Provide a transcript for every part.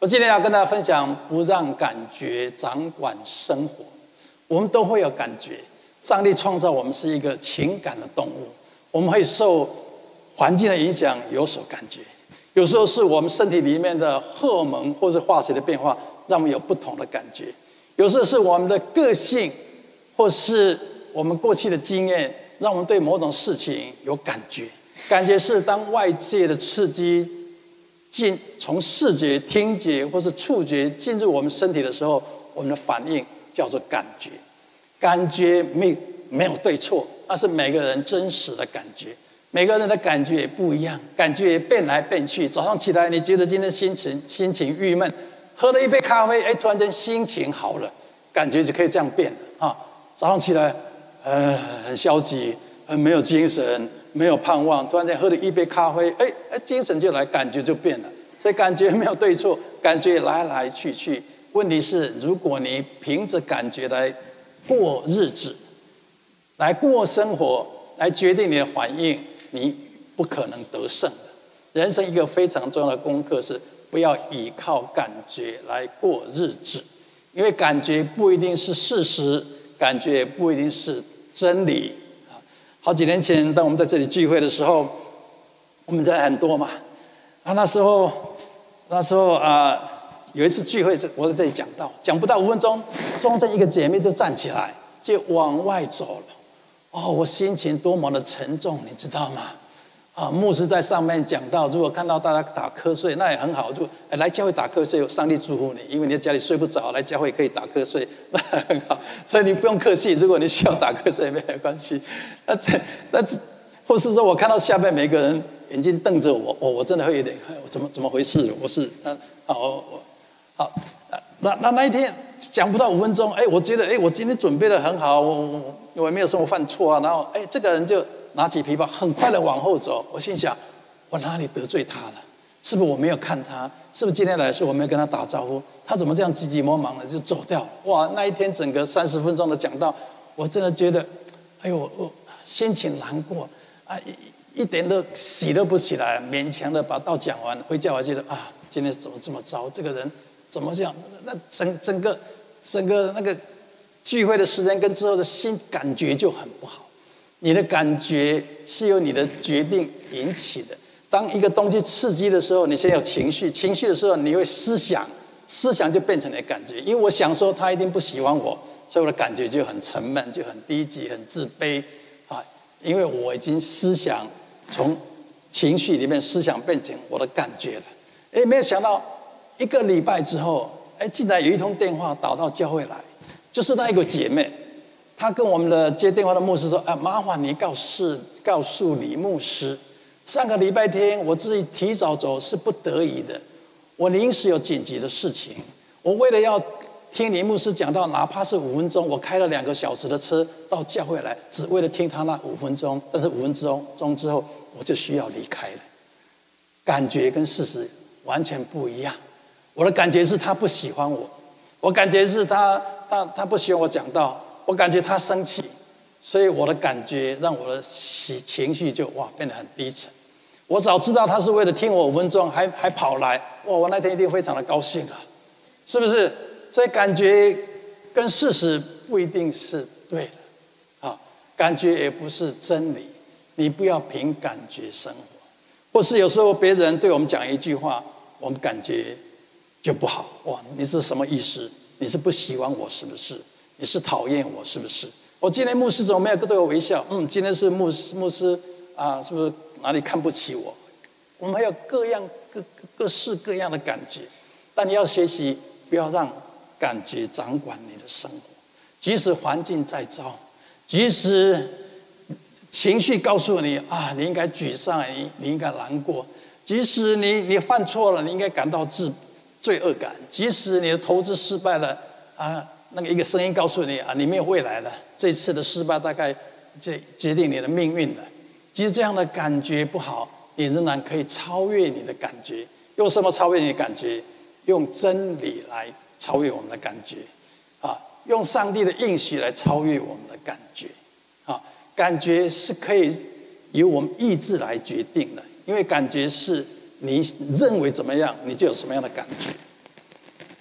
我今天要跟大家分享，不让感觉掌管生活。我们都会有感觉，上帝创造我们是一个情感的动物，我们会受环境的影响，有所感觉。有时候是我们身体里面的荷尔蒙或是化学的变化，让我们有不同的感觉；有时候是我们的个性，或是我们过去的经验，让我们对某种事情有感觉。感觉是当外界的刺激进从视觉、听觉或是触觉进入我们身体的时候，我们的反应叫做感觉。感觉没没有对错，那是每个人真实的感觉。每个人的感觉也不一样，感觉也变来变去。早上起来，你觉得今天心情心情郁闷，喝了一杯咖啡，哎，突然间心情好了，感觉就可以这样变啊。早上起来，呃，很消极，很没有精神。没有盼望，突然间喝了一杯咖啡，哎哎，精神就来，感觉就变了。所以感觉没有对错，感觉来来去去。问题是，如果你凭着感觉来过日子，来过生活，来决定你的反应，你不可能得胜的。人生一个非常重要的功课是，不要依靠感觉来过日子，因为感觉不一定是事实，感觉也不一定是真理。好几年前，当我们在这里聚会的时候，我们人很多嘛。啊，那时候，那时候啊、有一次聚会，我在这里讲到，讲不到五分钟，中间一个姐妹就站起来，就往外走了。哦，我心情多么的沉重，你知道吗？啊，牧师在上面讲到，如果看到大家打瞌睡，那也很好，就来教会打瞌睡，有上帝祝福你，因为你在家里睡不着，来教会可以打瞌睡，那很好，所以你不用客气。如果你需要打瞌睡，没有关系。那这那这，或是说我看到下面每个人眼睛瞪着我，哦，我真的会有点，怎么怎么回事？我是啊，好，我好，那那那一天讲不到五分钟，哎，我觉得哎，我今天准备得很好，我我我也没有什么犯错啊，然后哎，这个人就。拿起皮包，很快的往后走。我心想，我哪里得罪他了？是不是我没有看他？是不是今天来的时候我没有跟他打招呼？他怎么这样急急忙忙的就走掉？哇！那一天整个三十分钟的讲到，我真的觉得，哎呦，我心情难过啊，一点都喜都不起来，勉强的把道讲完。回家我觉得啊，今天怎么这么糟？这个人怎么这样？那整整个整个那个聚会的时间跟之后的心感觉就很不好。你的感觉是由你的决定引起的。当一个东西刺激的时候，你先有情绪，情绪的时候你会思想，思想就变成你的感觉。因为我想说他一定不喜欢我，所以我的感觉就很沉闷，就很低级，很自卑啊。因为我已经思想从情绪里面思想变成我的感觉了。哎，没有想到一个礼拜之后，哎，竟然有一通电话打到教会来，就是那一个姐妹。她跟我们的接电话的牧师说：“啊，麻烦你告诉告诉李牧师，上个礼拜天我自己提早走是不得已的，我临时有紧急的事情，我为了要听林牧师讲到，哪怕是五分钟，我开了两个小时的车到教会来，只为了听他那五分钟。但是五分钟钟之后，我就需要离开了，感觉跟事实完全不一样。我的感觉是他不喜欢我，我感觉是他他他不喜欢我讲道。”我感觉他生气，所以我的感觉让我的情情绪就哇变得很低沉。我早知道他是为了听我五分钟，还还跑来，哇！我那天一定非常的高兴啊，是不是？所以感觉跟事实不一定是对的，啊，感觉也不是真理。你不要凭感觉生活，或是有时候别人对我们讲一句话，我们感觉就不好，哇！你是什么意思？你是不喜欢我是不是？你是讨厌我是不是？我今天牧师怎么没有对我微笑？嗯，今天是牧师牧师啊，是不是哪里看不起我？我们还有各样各各式各样的感觉，但你要学习，不要让感觉掌管你的生活。即使环境再糟，即使情绪告诉你啊，你应该沮丧，你你应该难过。即使你你犯错了，你应该感到自罪恶感。即使你的投资失败了啊。那个一个声音告诉你啊，你没有未来了。这次的失败大概这决定你的命运了。其实这样的感觉不好，你仍然可以超越你的感觉。用什么超越你的感觉？用真理来超越我们的感觉。啊，用上帝的应许来超越我们的感觉。啊，感觉是可以由我们意志来决定的，因为感觉是你认为怎么样，你就有什么样的感觉。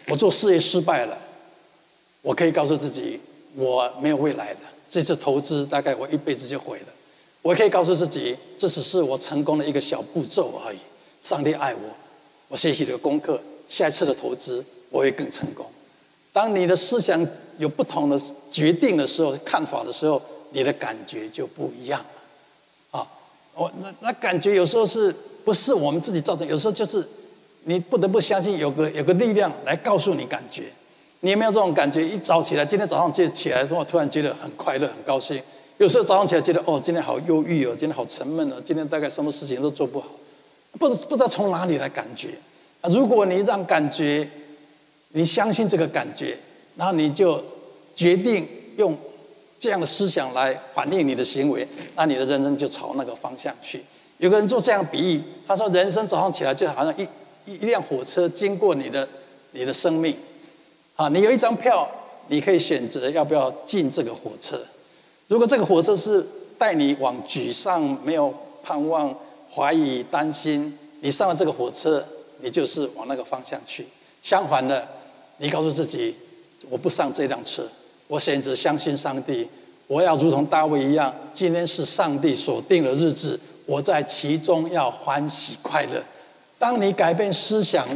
我做事业失败了，我可以告诉自己我没有未来了。这次投资大概我一辈子就毁了。我可以告诉自己，这只是我成功的一个小步骤而已。上帝爱我，我学习这个功课，下一次的投资我会更成功。当你的思想有不同的决定的时候，看法的时候，你的感觉就不一样了。啊，我那那感觉有时候是不是我们自己造成？有时候就是你不得不相信有个有个力量来告诉你感觉。你有没有这种感觉？一早起来，今天早上就起来，我突然觉得很快乐、很高兴。有时候早上起来觉得哦，今天好忧郁哦，今天好沉闷哦，今天大概什么事情都做不好，不不知道从哪里来感觉啊？如果你让感觉，你相信这个感觉，然后你就决定用这样的思想来反映你的行为，那你的人生就朝那个方向去。有个人做这样比喻，他说：人生早上起来就好像一一一辆火车经过你的你的生命。啊，你有一张票，你可以选择要不要进这个火车。如果这个火车是带你往沮丧、没有盼望、怀疑、担心，你上了这个火车，你就是往那个方向去。相反的，你告诉自己，我不上这辆车，我选择相信上帝，我要如同大卫一样，今天是上帝所定的日子，我在其中要欢喜快乐。当你改变思想、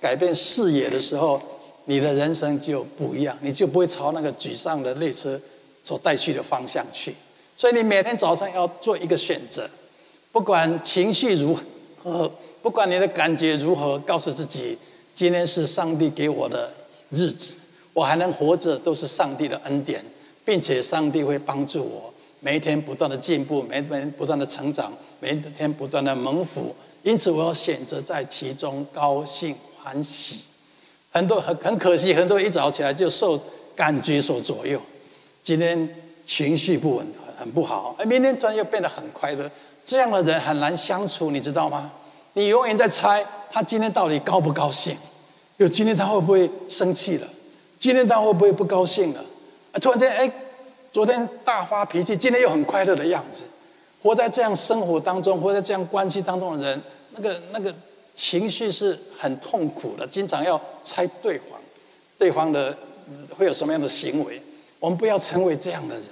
改变视野的时候，你的人生就不一样，你就不会朝那个沮丧的列车所带去的方向去。所以你每天早上要做一个选择，不管情绪如何，不管你的感觉如何，告诉自己，今天是上帝给我的日子，我还能活着都是上帝的恩典，并且上帝会帮助我每一天不断的进步，每一天不断的成长，每一天不断的蒙福。因此，我要选择在其中高兴欢喜。很多很很可惜，很多一早起来就受感觉所左右，今天情绪不稳，很不好，而明天突然又变得很快乐，这样的人很难相处，你知道吗？你永远在猜他今天到底高不高兴，就今天他会不会生气了，今天他会不会不高兴了？啊，突然间，哎，昨天大发脾气，今天又很快乐的样子，活在这样生活当中，活在这样关系当中的人，那个那个。情绪是很痛苦的，经常要猜对方，对方的会有什么样的行为。我们不要成为这样的人。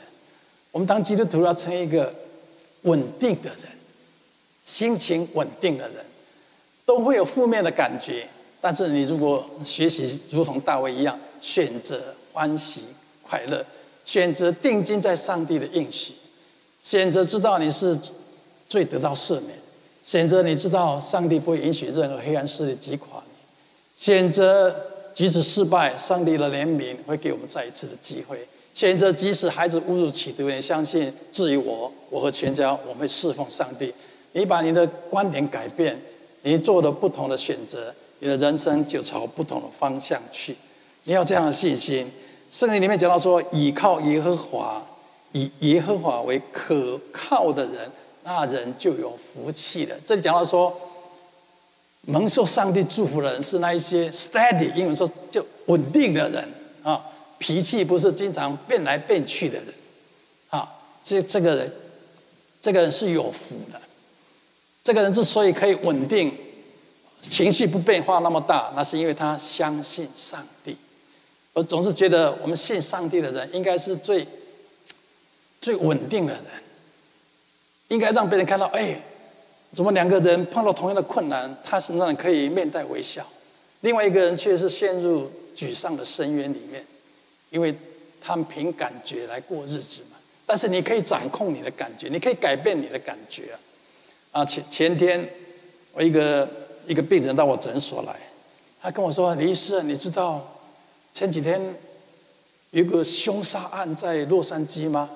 我们当基督徒要成为一个稳定的人，心情稳定的人，都会有负面的感觉。但是你如果学习如同大卫一样，选择欢喜快乐，选择定睛在上帝的应许，选择知道你是最得到赦免。选择你知道，上帝不会允许任何黑暗势力击垮你。选择即使失败，上帝的怜悯会给我们再一次的机会。选择即使孩子误入歧途，也相信至于我，我和全家，我会侍奉上帝。你把你的观点改变，你做了不同的选择，你的人生就朝不同的方向去。你要这样的信心。圣经里面讲到说，倚靠耶和华，以耶和华为可靠的人。那人就有福气了。这里讲到说，蒙受上帝祝福的人是那一些 steady，英文说就稳定的人啊，脾气不是经常变来变去的人啊。这这个人，这个人是有福的。这个人之所以可以稳定，情绪不变化那么大，那是因为他相信上帝。我总是觉得，我们信上帝的人应该是最最稳定的人。应该让别人看到，哎，怎么两个人碰到同样的困难，他身上可以面带微笑；另外一个人却是陷入沮丧的深渊里面，因为他们凭感觉来过日子嘛。但是你可以掌控你的感觉，你可以改变你的感觉啊！啊，前前天我一个一个病人到我诊所来，他跟我说：“李医师，你知道前几天有个凶杀案在洛杉矶吗？”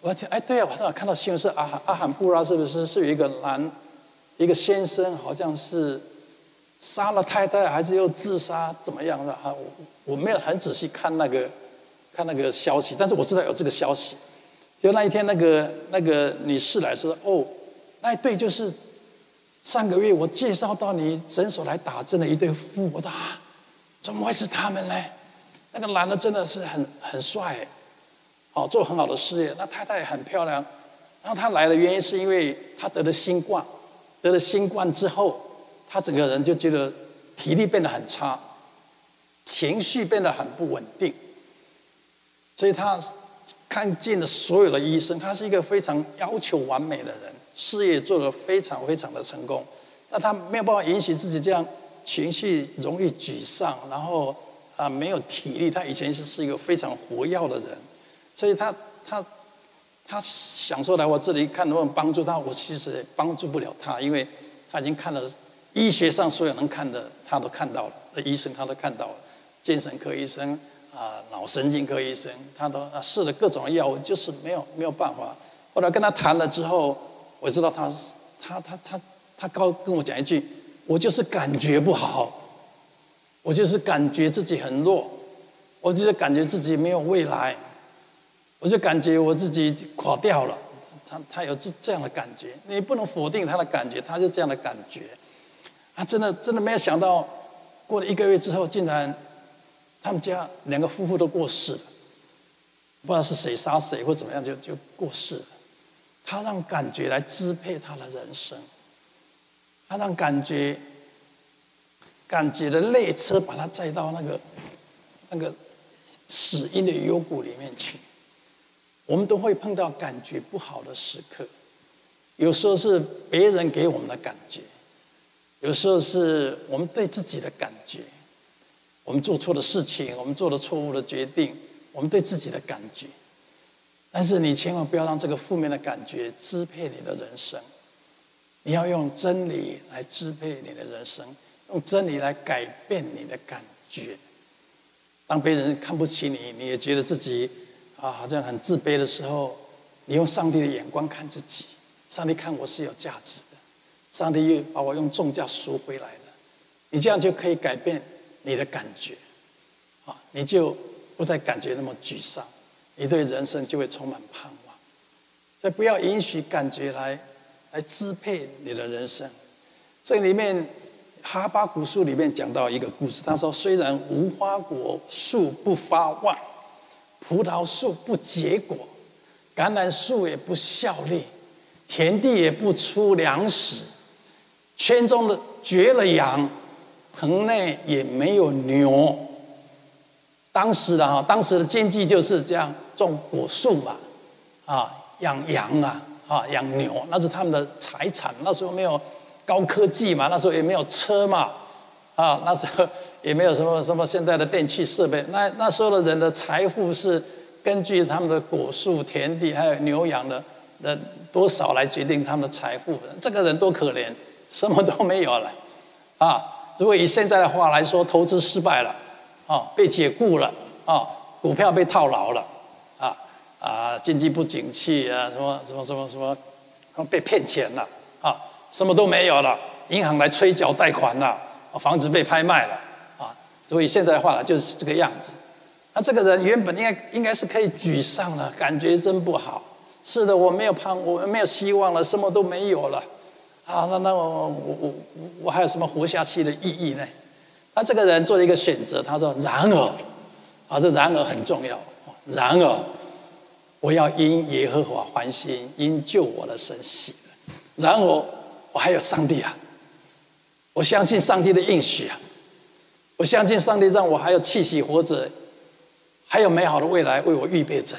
我讲，哎，对啊，我正好看到新闻是阿阿罕布拉，是不是是有一个男，一个先生，好像是杀了太太，还是又自杀，怎么样的啊？我我没有很仔细看那个看那个消息，但是我知道有这个消息。就那一天，那个那个女士来说，哦，那对，就是上个月我介绍到你诊所来打针的一对夫妇。我说啊，怎么会是他们呢？那个男的真的是很很帅。哦，做很好的事业，那太太也很漂亮。然后他来的原因是因为他得了新冠，得了新冠之后，他整个人就觉得体力变得很差，情绪变得很不稳定，所以他看尽了所有的医生。他是一个非常要求完美的人，事业做得非常非常的成功。那他没有办法允许自己这样情绪容易沮丧，然后啊没有体力。他以前是是一个非常活跃的人，所以他他他想说来我这里看能不能帮助他，我其实也帮助不了他，因为他已经看了医学上所有能看的，他都看到了，医生他都看到了。精神科医生啊，脑神经科医生，他都试了各种药物，就是没有没有办法。后来跟他谈了之后，我知道他他他他他告跟我讲一句，我就是感觉不好，我就是感觉自己很弱，我就是感觉自己没有未来，我就感觉我自己垮掉了。他他有这这样的感觉，你不能否定他的感觉，他就这样的感觉。他真的真的没有想到，过了一个月之后，竟然。他们家两个夫妇都过世了，不知道是谁杀谁或怎么样，就就过世了。他让感觉来支配他的人生，他让感觉感觉的列车把他载到那个那个死荫的幽谷里面去。我们都会碰到感觉不好的时刻，有时候是别人给我们的感觉，有时候是我们对自己的感觉。我们做错的事情，我们做了错误的决定，我们对自己的感觉。但是你千万不要让这个负面的感觉支配你的人生。你要用真理来支配你的人生，用真理来改变你的感觉。当别人看不起你，你也觉得自己啊好像很自卑的时候，你用上帝的眼光看自己。上帝看我是有价值的，上帝又把我用重价赎回来了。你这样就可以改变。你的感觉，啊，你就不再感觉那么沮丧，你对人生就会充满盼望。所以不要允许感觉来来支配你的人生。这里面哈巴古书里面讲到一个故事，他说：虽然无花果树不发旺，葡萄树不结果，橄榄树也不效力，田地也不出粮食，圈中的绝了羊。棚内也没有牛。当时的哈，当时的经济就是这样，种果树嘛，啊，养羊啊，啊，养牛，那是他们的财产。那时候没有高科技嘛，那时候也没有车嘛，啊，那时候也没有什么什么现在的电器设备。那那时候的人的财富是根据他们的果树、田地还有牛羊的的多少来决定他们的财富。这个人多可怜，什么都没有了，啊。如果以现在的话来说，投资失败了，啊，被解雇了，啊，股票被套牢了，啊啊，经济不景气啊，什么什么什么什么，被骗钱了，啊，什么都没有了，银行来催缴贷款了，房子被拍卖了，啊，所以现在的话呢，就是这个样子。那这个人原本应该应该是可以沮丧的，感觉真不好。是的，我没有盼，我没有希望了，什么都没有了。啊，那那我我我我还有什么活下去的意义呢？那这个人做了一个选择，他说：“然而，啊，这然而很重要。然而，我要因耶和华欢心，因救我的神喜。然而，我还有上帝啊！我相信上帝的应许啊！我相信上帝让我还有气息活着，还有美好的未来为我预备着。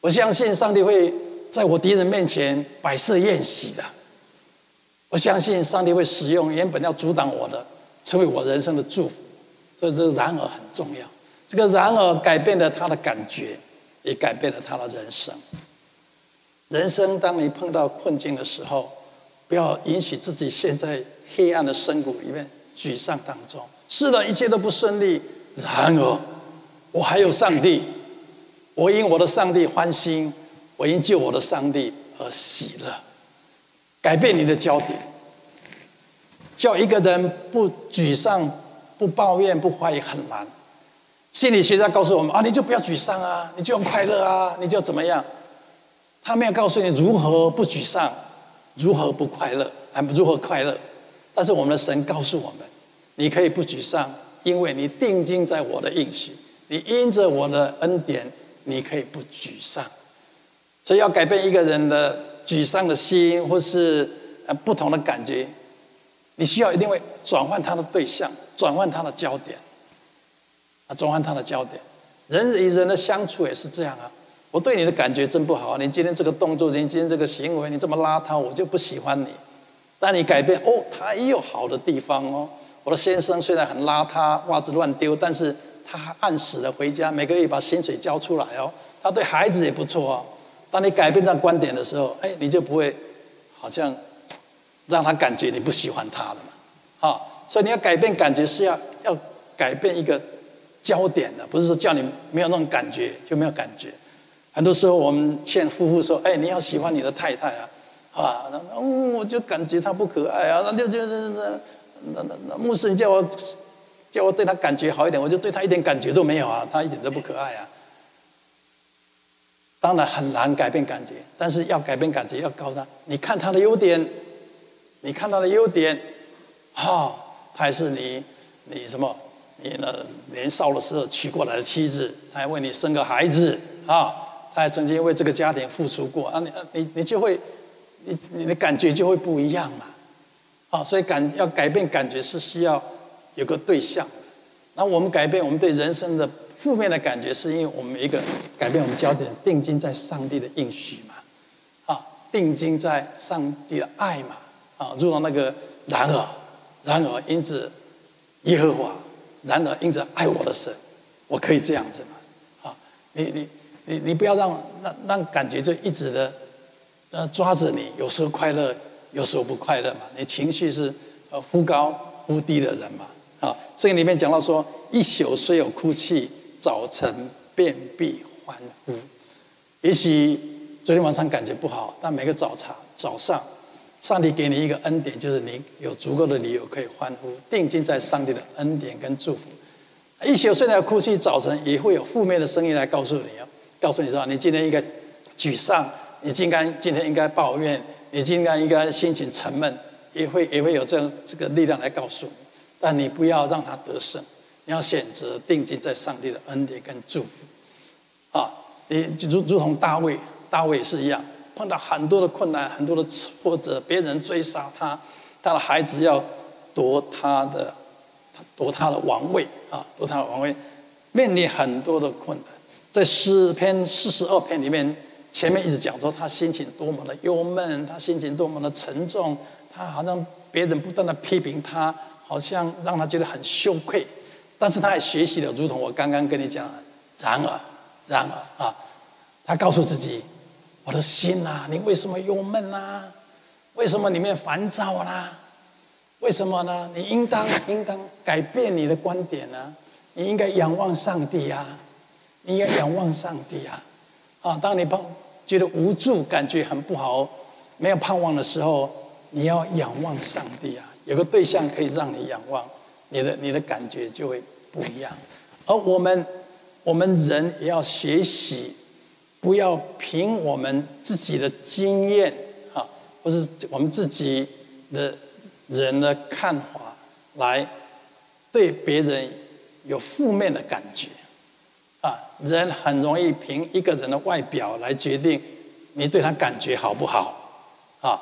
我相信上帝会在我敌人面前摆设宴席的。”我相信上帝会使用原本要阻挡我的，成为我人生的祝福。所以这个然而很重要。这个然而改变了他的感觉，也改变了他的人生。人生当你碰到困境的时候，不要允许自己陷在黑暗的深谷里面沮丧当中。是的，一切都不顺利。然而，我还有上帝，我因我的上帝欢心，我因救我的上帝而喜乐。改变你的焦点，叫一个人不沮丧、不抱怨、不怀疑很难。心理学家告诉我们啊，你就不要沮丧啊，你就要快乐啊，你就怎么样？他没有告诉你如何不沮丧，如何不快乐，还如何快乐。但是我们的神告诉我们，你可以不沮丧，因为你定睛在我的应许，你因着我的恩典，你可以不沮丧。所以要改变一个人的。沮丧的心，或是呃不同的感觉，你需要一定会转换他的对象，转换他的焦点。啊，转换他的焦点。人与人的相处也是这样啊。我对你的感觉真不好，你今天这个动作，你今天这个行为，你这么邋遢，我就不喜欢你。但你改变哦，他也有好的地方哦。我的先生虽然很邋遢，袜子乱丢，但是他按时的回家，每个月把薪水交出来哦。他对孩子也不错哦。当你改变这样观点的时候，哎，你就不会好像让他感觉你不喜欢他了嘛。啊，所以你要改变感觉是要要改变一个焦点的，不是说叫你没有那种感觉就没有感觉。很多时候，我们劝夫妇说：“哎，你要喜欢你的太太啊，啊，那我就感觉她不可爱啊，那就就就那那那那牧师，你叫我叫我对她感觉好一点，我就对她一点感觉都没有啊，她一点都不可爱啊。”当然很难改变感觉，但是要改变感觉，要告诉她：你看她的优点，你看到的优点，哈，她还是你你什么？你那年少的时候娶过来的妻子，她还为你生个孩子啊。他还曾经为这个家庭付出过啊！你你你就会，你你的感觉就会不一样嘛，啊！所以感要改变感觉是需要有个对象。那我们改变我们对人生的负面的感觉，是因为我们一个改变我们焦点，定睛在上帝的应许嘛，啊，定睛在上帝的爱嘛，啊，如同那个然而，然而因着耶和华，然而因着爱我的神，我可以这样子嘛，啊，你你。你你不要让让让感觉就一直的呃抓着你，有时候快乐，有时候不快乐嘛。你情绪是呃忽高忽低的人嘛。啊，这个里面讲到说，一宿虽有哭泣，早晨便必欢呼。也许昨天晚上感觉不好，但每个早茶早上，上帝给你一个恩典，就是你有足够的理由可以欢呼，定睛在上帝的恩典跟祝福。一宿虽然哭泣，早晨也会有负面的声音来告诉你啊。告诉你说，你今天应该沮丧，你今天今天应该抱怨，你今天应该心情沉闷，也会也会有这样这个力量来告诉你。但你不要让他得胜，你要选择定睛在上帝的恩典跟祝福。啊，你如如同大卫，大卫是一样，碰到很多的困难，很多的挫折，别人追杀他，他的孩子要夺他的，夺他的王位啊，夺他的王位，面临很多的困难。在诗篇四十二篇里面，前面一直讲说他心情多么的忧闷，他心情多么的沉重，他好像别人不断的批评他，好像让他觉得很羞愧。但是他也学习了，如同我刚刚跟你讲，然而，然而啊，他告诉自己：我的心啊，你为什么忧闷啊？为什么里面烦躁啦？为什么呢？你应当应当改变你的观点呢？你应该仰望上帝呀。你要仰望上帝啊！啊，当你碰觉得无助、感觉很不好、没有盼望的时候，你要仰望上帝啊！有个对象可以让你仰望，你的你的感觉就会不一样。而我们我们人也要学习，不要凭我们自己的经验啊，或是我们自己的人的看法来对别人有负面的感觉。啊，人很容易凭一个人的外表来决定你对他感觉好不好，啊，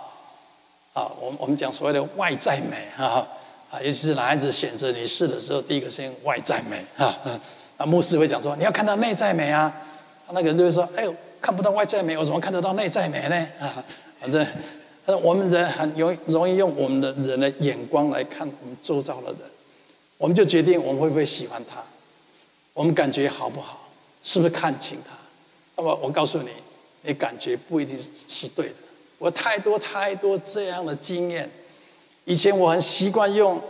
啊，我们我们讲所谓的外在美，哈，啊，尤其是男孩子选择女士的时候，第一个先外在美，啊，啊，牧师会讲说你要看到内在美啊，那个人就会说，哎呦，看不到外在美，我怎么看得到内在美呢？啊，反正，我们人很容容易用我们的人的眼光来看我们周遭的人，我们就决定我们会不会喜欢他。我们感觉好不好？是不是看清他？那么我告诉你，你感觉不一定是对的。我太多太多这样的经验。以前我很习惯用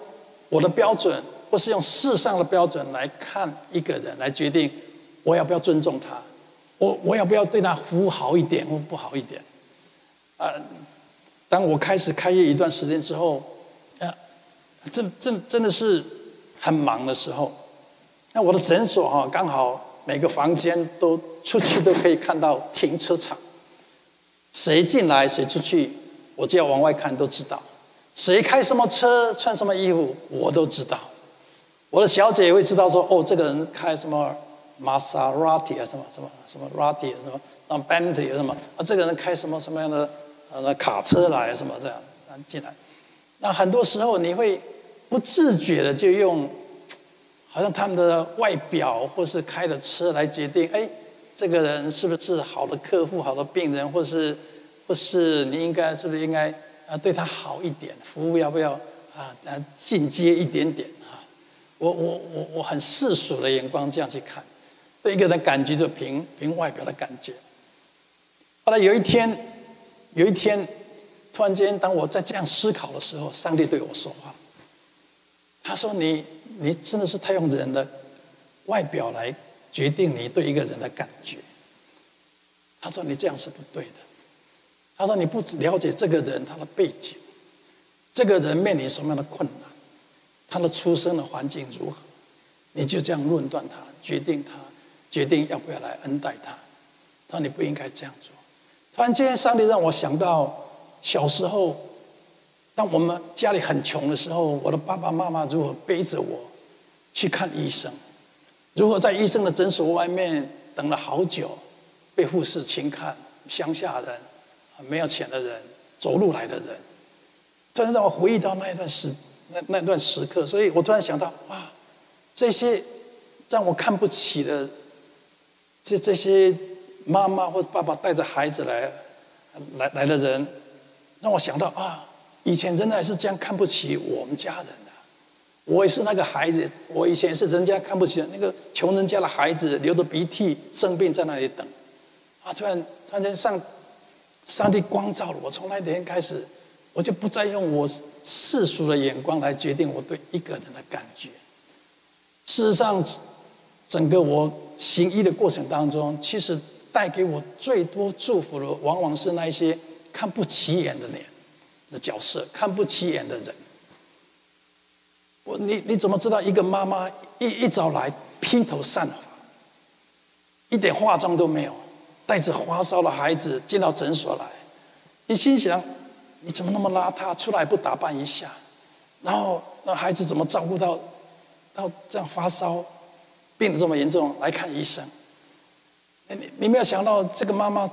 我的标准，或是用世上的标准来看一个人，来决定我要不要尊重他，我我要不要对他服务好一点或不好一点。啊，当我开始开业一段时间之后，啊，真真真的是很忙的时候。那我的诊所哈，刚好每个房间都出去都可以看到停车场，谁进来谁出去，我只要往外看都知道，谁开什么车穿什么衣服我都知道，我的小姐也会知道说哦，这个人开什么玛莎拉蒂啊什么什么什么拉蒂啊什么啊 Bentley 什么啊，这个人开什么什么样的呃卡车来什么这样进来，那很多时候你会不自觉的就用。好像他们的外表或是开的车来决定，哎，这个人是不是好的客户、好的病人，或是或是你应该是不是应该啊对他好一点，服务要不要啊啊进阶一点点啊？我我我我很世俗的眼光这样去看，对一个人感觉就凭凭外表的感觉。后来有一天，有一天，突然间，当我在这样思考的时候，上帝对我说话。他说：“你，你真的是太用人的外表来决定你对一个人的感觉。”他说：“你这样是不对的。”他说：“你不只了解这个人他的背景，这个人面临什么样的困难，他的出生的环境如何，你就这样论断他，决定他，决定要不要来恩待他。”他说：“你不应该这样做。”突然间，上帝让我想到小时候，当我们家里很穷的时候，我的爸爸妈妈如何背着我去看医生，如何在医生的诊所外面等了好久，被护士轻看，乡下人，没有钱的人，走路来的人，突然让我回忆到那一段时那那段时刻，所以我突然想到，哇，这些让我看不起的这这些。妈妈或者爸爸带着孩子来，来来的人，让我想到啊，以前真的还是这样看不起我们家人的。我也是那个孩子，我以前也是人家看不起的那个穷人家的孩子，流着鼻涕生病在那里等。啊，突然突然间上，上帝光照了我，从那天开始，我就不再用我世俗的眼光来决定我对一个人的感觉。事实上，整个我行医的过程当中，其实。带给我最多祝福的，往往是那些看不起眼的脸的角色，看不起眼的人。我你你怎么知道一个妈妈一一早来披头散发，一点化妆都没有，带着发烧的孩子进到诊所来？你心想，你怎么那么邋遢，出来不打扮一下？然后那孩子怎么照顾到到这样发烧，病得这么严重来看医生？你你没有想到，这个妈妈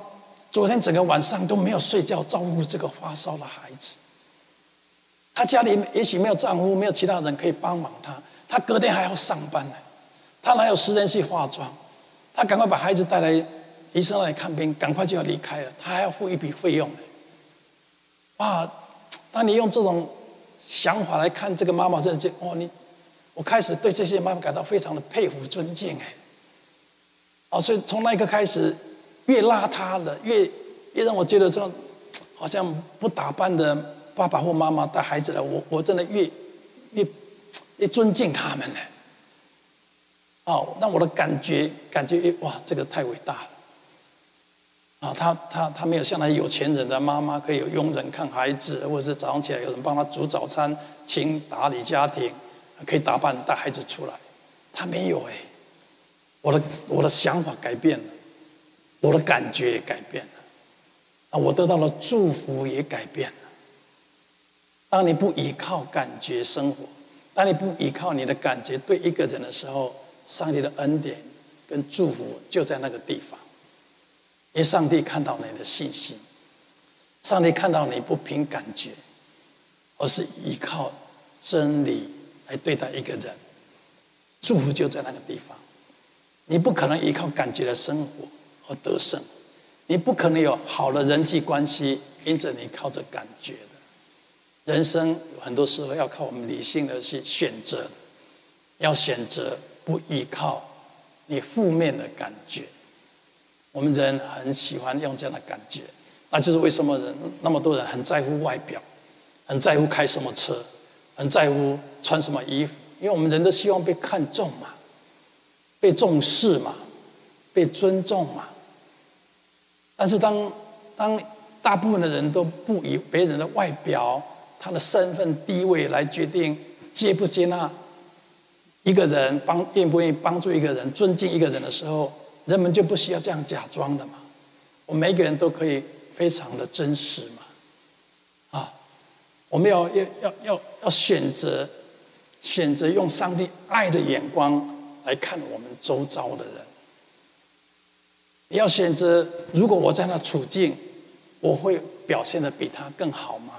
昨天整个晚上都没有睡觉，照顾这个发烧的孩子。她家里也许没有丈夫，没有其他人可以帮忙她，她隔天还要上班呢，她哪有时间去化妆？她赶快把孩子带来医生那里看病，赶快就要离开了，她还要付一笔费用呢。哇！当你用这种想法来看这个妈妈，这就哦，你我开始对这些妈妈感到非常的佩服、尊敬哎。哦，所以从那一刻开始，越邋遢的，越越让我觉得这种好像不打扮的爸爸或妈妈带孩子来，我我真的越越越尊敬他们呢。哦，那我的感觉感觉哇，这个太伟大了。啊，他他他没有像那些有钱人的妈妈，可以有佣人看孩子，或者是早上起来有人帮他煮早餐、清打理家庭，可以打扮带孩子出来，他没有哎。我的我的想法改变了，我的感觉也改变了，啊，我得到了祝福也改变了。当你不依靠感觉生活，当你不依靠你的感觉对一个人的时候，上帝的恩典跟祝福就在那个地方。因为上帝看到你的信心，上帝看到你不凭感觉，而是依靠真理来对待一个人，祝福就在那个地方。你不可能依靠感觉的生活而得胜，你不可能有好的人际关系，因着你靠着感觉的。人生有很多时候要靠我们理性的去选择，要选择不依靠你负面的感觉。我们人很喜欢用这样的感觉，那就是为什么人那么多人很在乎外表，很在乎开什么车，很在乎穿什么衣服，因为我们人都希望被看重嘛。被重视嘛，被尊重嘛。但是当当大部分的人都不以别人的外表、他的身份地位来决定接不接纳一个人，帮愿不愿意帮助一个人、尊敬一个人的时候，人们就不需要这样假装的嘛。我们每个人都可以非常的真实嘛。啊，我们要要要要要选择选择用上帝爱的眼光。来看我们周遭的人，你要选择，如果我在那处境，我会表现的比他更好吗？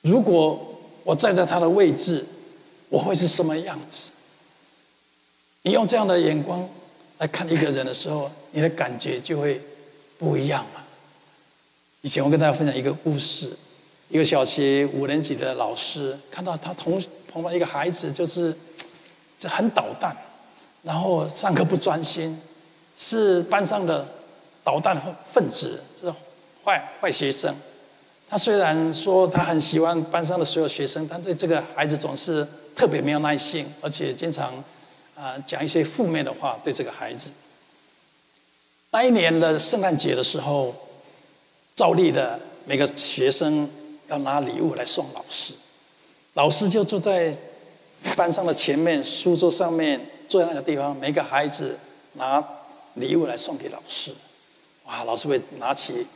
如果我站在他的位置，我会是什么样子？你用这样的眼光来看一个人的时候，你的感觉就会不一样嘛。以前我跟大家分享一个故事，一个小学五年级的老师看到他同同班一个孩子，就是就很捣蛋，然后上课不专心，是班上的捣蛋分子，是坏坏学生。他虽然说他很喜欢班上的所有学生，但对这个孩子总是特别没有耐心，而且经常啊讲一些负面的话对这个孩子。那一年的圣诞节的时候，照例的每个学生要拿礼物来送老师，老师就坐在班上的前面书桌上面，坐在那个地方，每个孩子拿礼物来送给老师。哇，老师会拿起。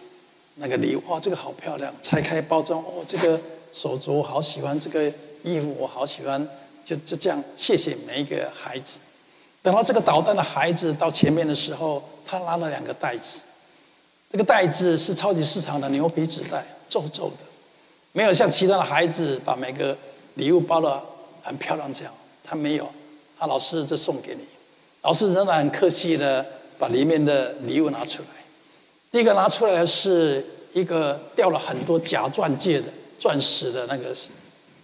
那个礼物哇，这个好漂亮！拆开包装哦，这个手镯我好喜欢，这个衣服我好喜欢，就就这样，谢谢每一个孩子。等到这个捣蛋的孩子到前面的时候，他拿了两个袋子，这个袋子是超级市场的牛皮纸袋，皱皱的，没有像其他的孩子把每个礼物包得很漂亮这样，他没有，他老师这送给你，老师仍然很客气的把里面的礼物拿出来。第一个拿出来的是一个掉了很多假钻戒的钻石的那个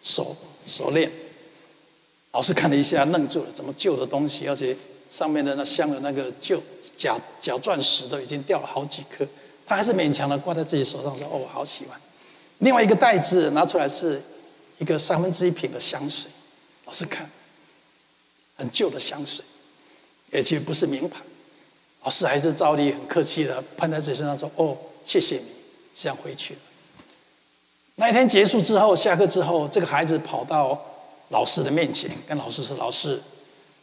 手手链，老师看了一下，愣住了，怎么旧的东西，而且上面的那镶的那个旧假假钻石都已经掉了好几颗，他还是勉强的挂在自己手上说：“哦，好喜欢。”另外一个袋子拿出来是一个三分之一瓶的香水，老师看，很旧的香水，而且不是名牌。老师还是照例很客气的喷在自己身上说：“哦，谢谢你。”这样回去了。那一天结束之后，下课之后，这个孩子跑到老师的面前，跟老师说：“老师，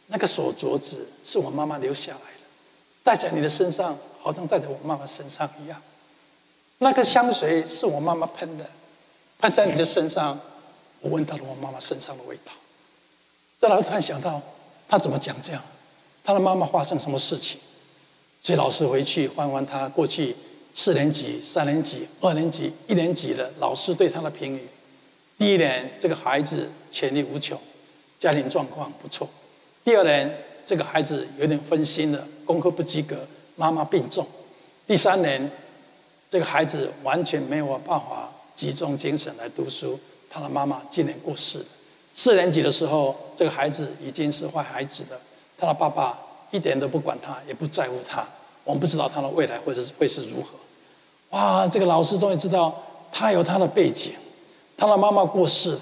那个手镯子是我妈妈留下来的，戴在你的身上，好像戴在我妈妈身上一样。那个香水是我妈妈喷的，喷在你的身上，我闻到了我妈妈身上的味道。”这老师突然想到，他怎么讲这样？他的妈妈发生什么事情？所以老师回去翻翻他过去四年级、三年级、二年级、一年级的老师对他的评语。第一年，这个孩子潜力无穷，家庭状况不错；第二年，这个孩子有点分心了，功课不及格，妈妈病重；第三年，这个孩子完全没有办法集中精神来读书，他的妈妈今年过世了。四年级的时候，这个孩子已经是坏孩子了，他的爸爸。一点都不管他，也不在乎他。我们不知道他的未来会是会是如何。哇，这个老师终于知道他有他的背景，他的妈妈过世了，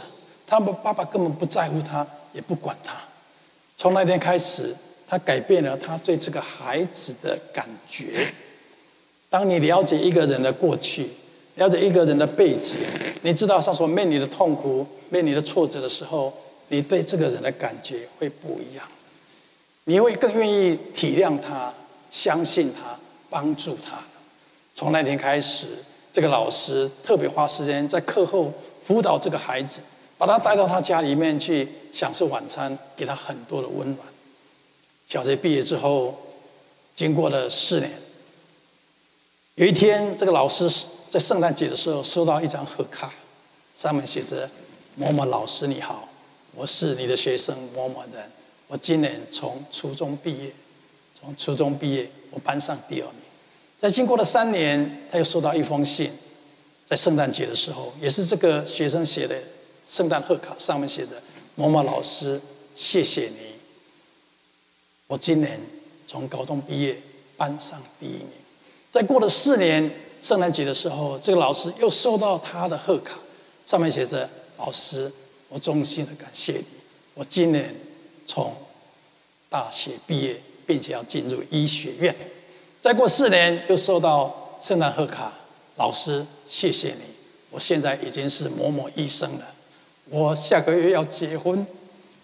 他的爸爸根本不在乎他，也不管他。从那天开始，他改变了他对这个孩子的感觉。当你了解一个人的过去，了解一个人的背景，你知道他所面临的痛苦、面临的挫折的时候，你对这个人的感觉会不一样。你会更愿意体谅他、相信他、帮助他。从那天开始，这个老师特别花时间在课后辅导这个孩子，把他带到他家里面去享受晚餐，给他很多的温暖。小学毕业之后，经过了四年，有一天，这个老师在圣诞节的时候收到一张贺卡，上面写着：“某某老师你好，我是你的学生某某人。”我今年从初中毕业，从初中毕业，我班上第二名。在经过了三年，他又收到一封信，在圣诞节的时候，也是这个学生写的圣诞贺卡，上面写着：“某某老师，谢谢你。我今年从高中毕业，班上第一名。”在过了四年，圣诞节的时候，这个老师又收到他的贺卡，上面写着：“老师，我衷心的感谢你。我今年。”从大学毕业，并且要进入医学院，再过四年又收到圣诞贺卡，老师谢谢你，我现在已经是某某医生了，我下个月要结婚，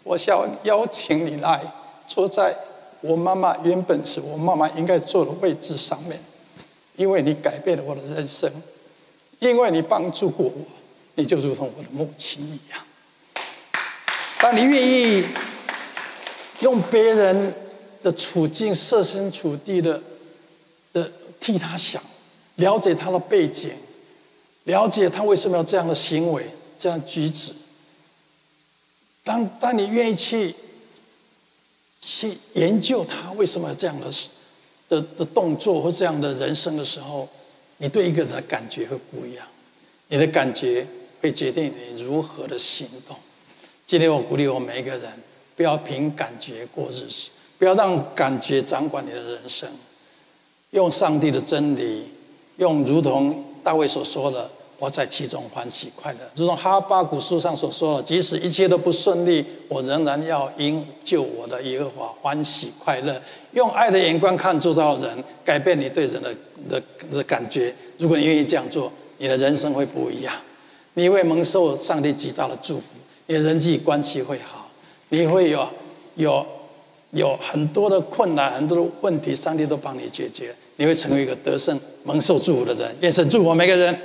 我想邀请你来坐在我妈妈原本是我妈妈应该坐的位置上面，因为你改变了我的人生，因为你帮助过我，你就如同我的母亲一样，当你愿意。用别人的处境设身处地的的替他想，了解他的背景，了解他为什么要这样的行为、这样举止，当当你愿意去去研究他为什么要这样的的的动作或这样的人生的时候，你对一个人的感觉会不一样。你的感觉会决定你如何的行动。今天我鼓励我们每一个人，不要凭感觉过日子，不要让感觉掌管你的人生。用上帝的真理，用如同大卫所说的。我在其中欢喜快乐，如同哈巴谷书上所说的，即使一切都不顺利，我仍然要因救我的耶和华欢喜快乐。用爱的眼光看周遭人，改变你对人的的的感觉。如果你愿意这样做，你的人生会不一样，你会蒙受上帝极大的祝福，你的人际关系会好，你会有有有很多的困难、很多的问题，上帝都帮你解决，你会成为一个得胜、蒙受祝福的人。愿神祝福每个人。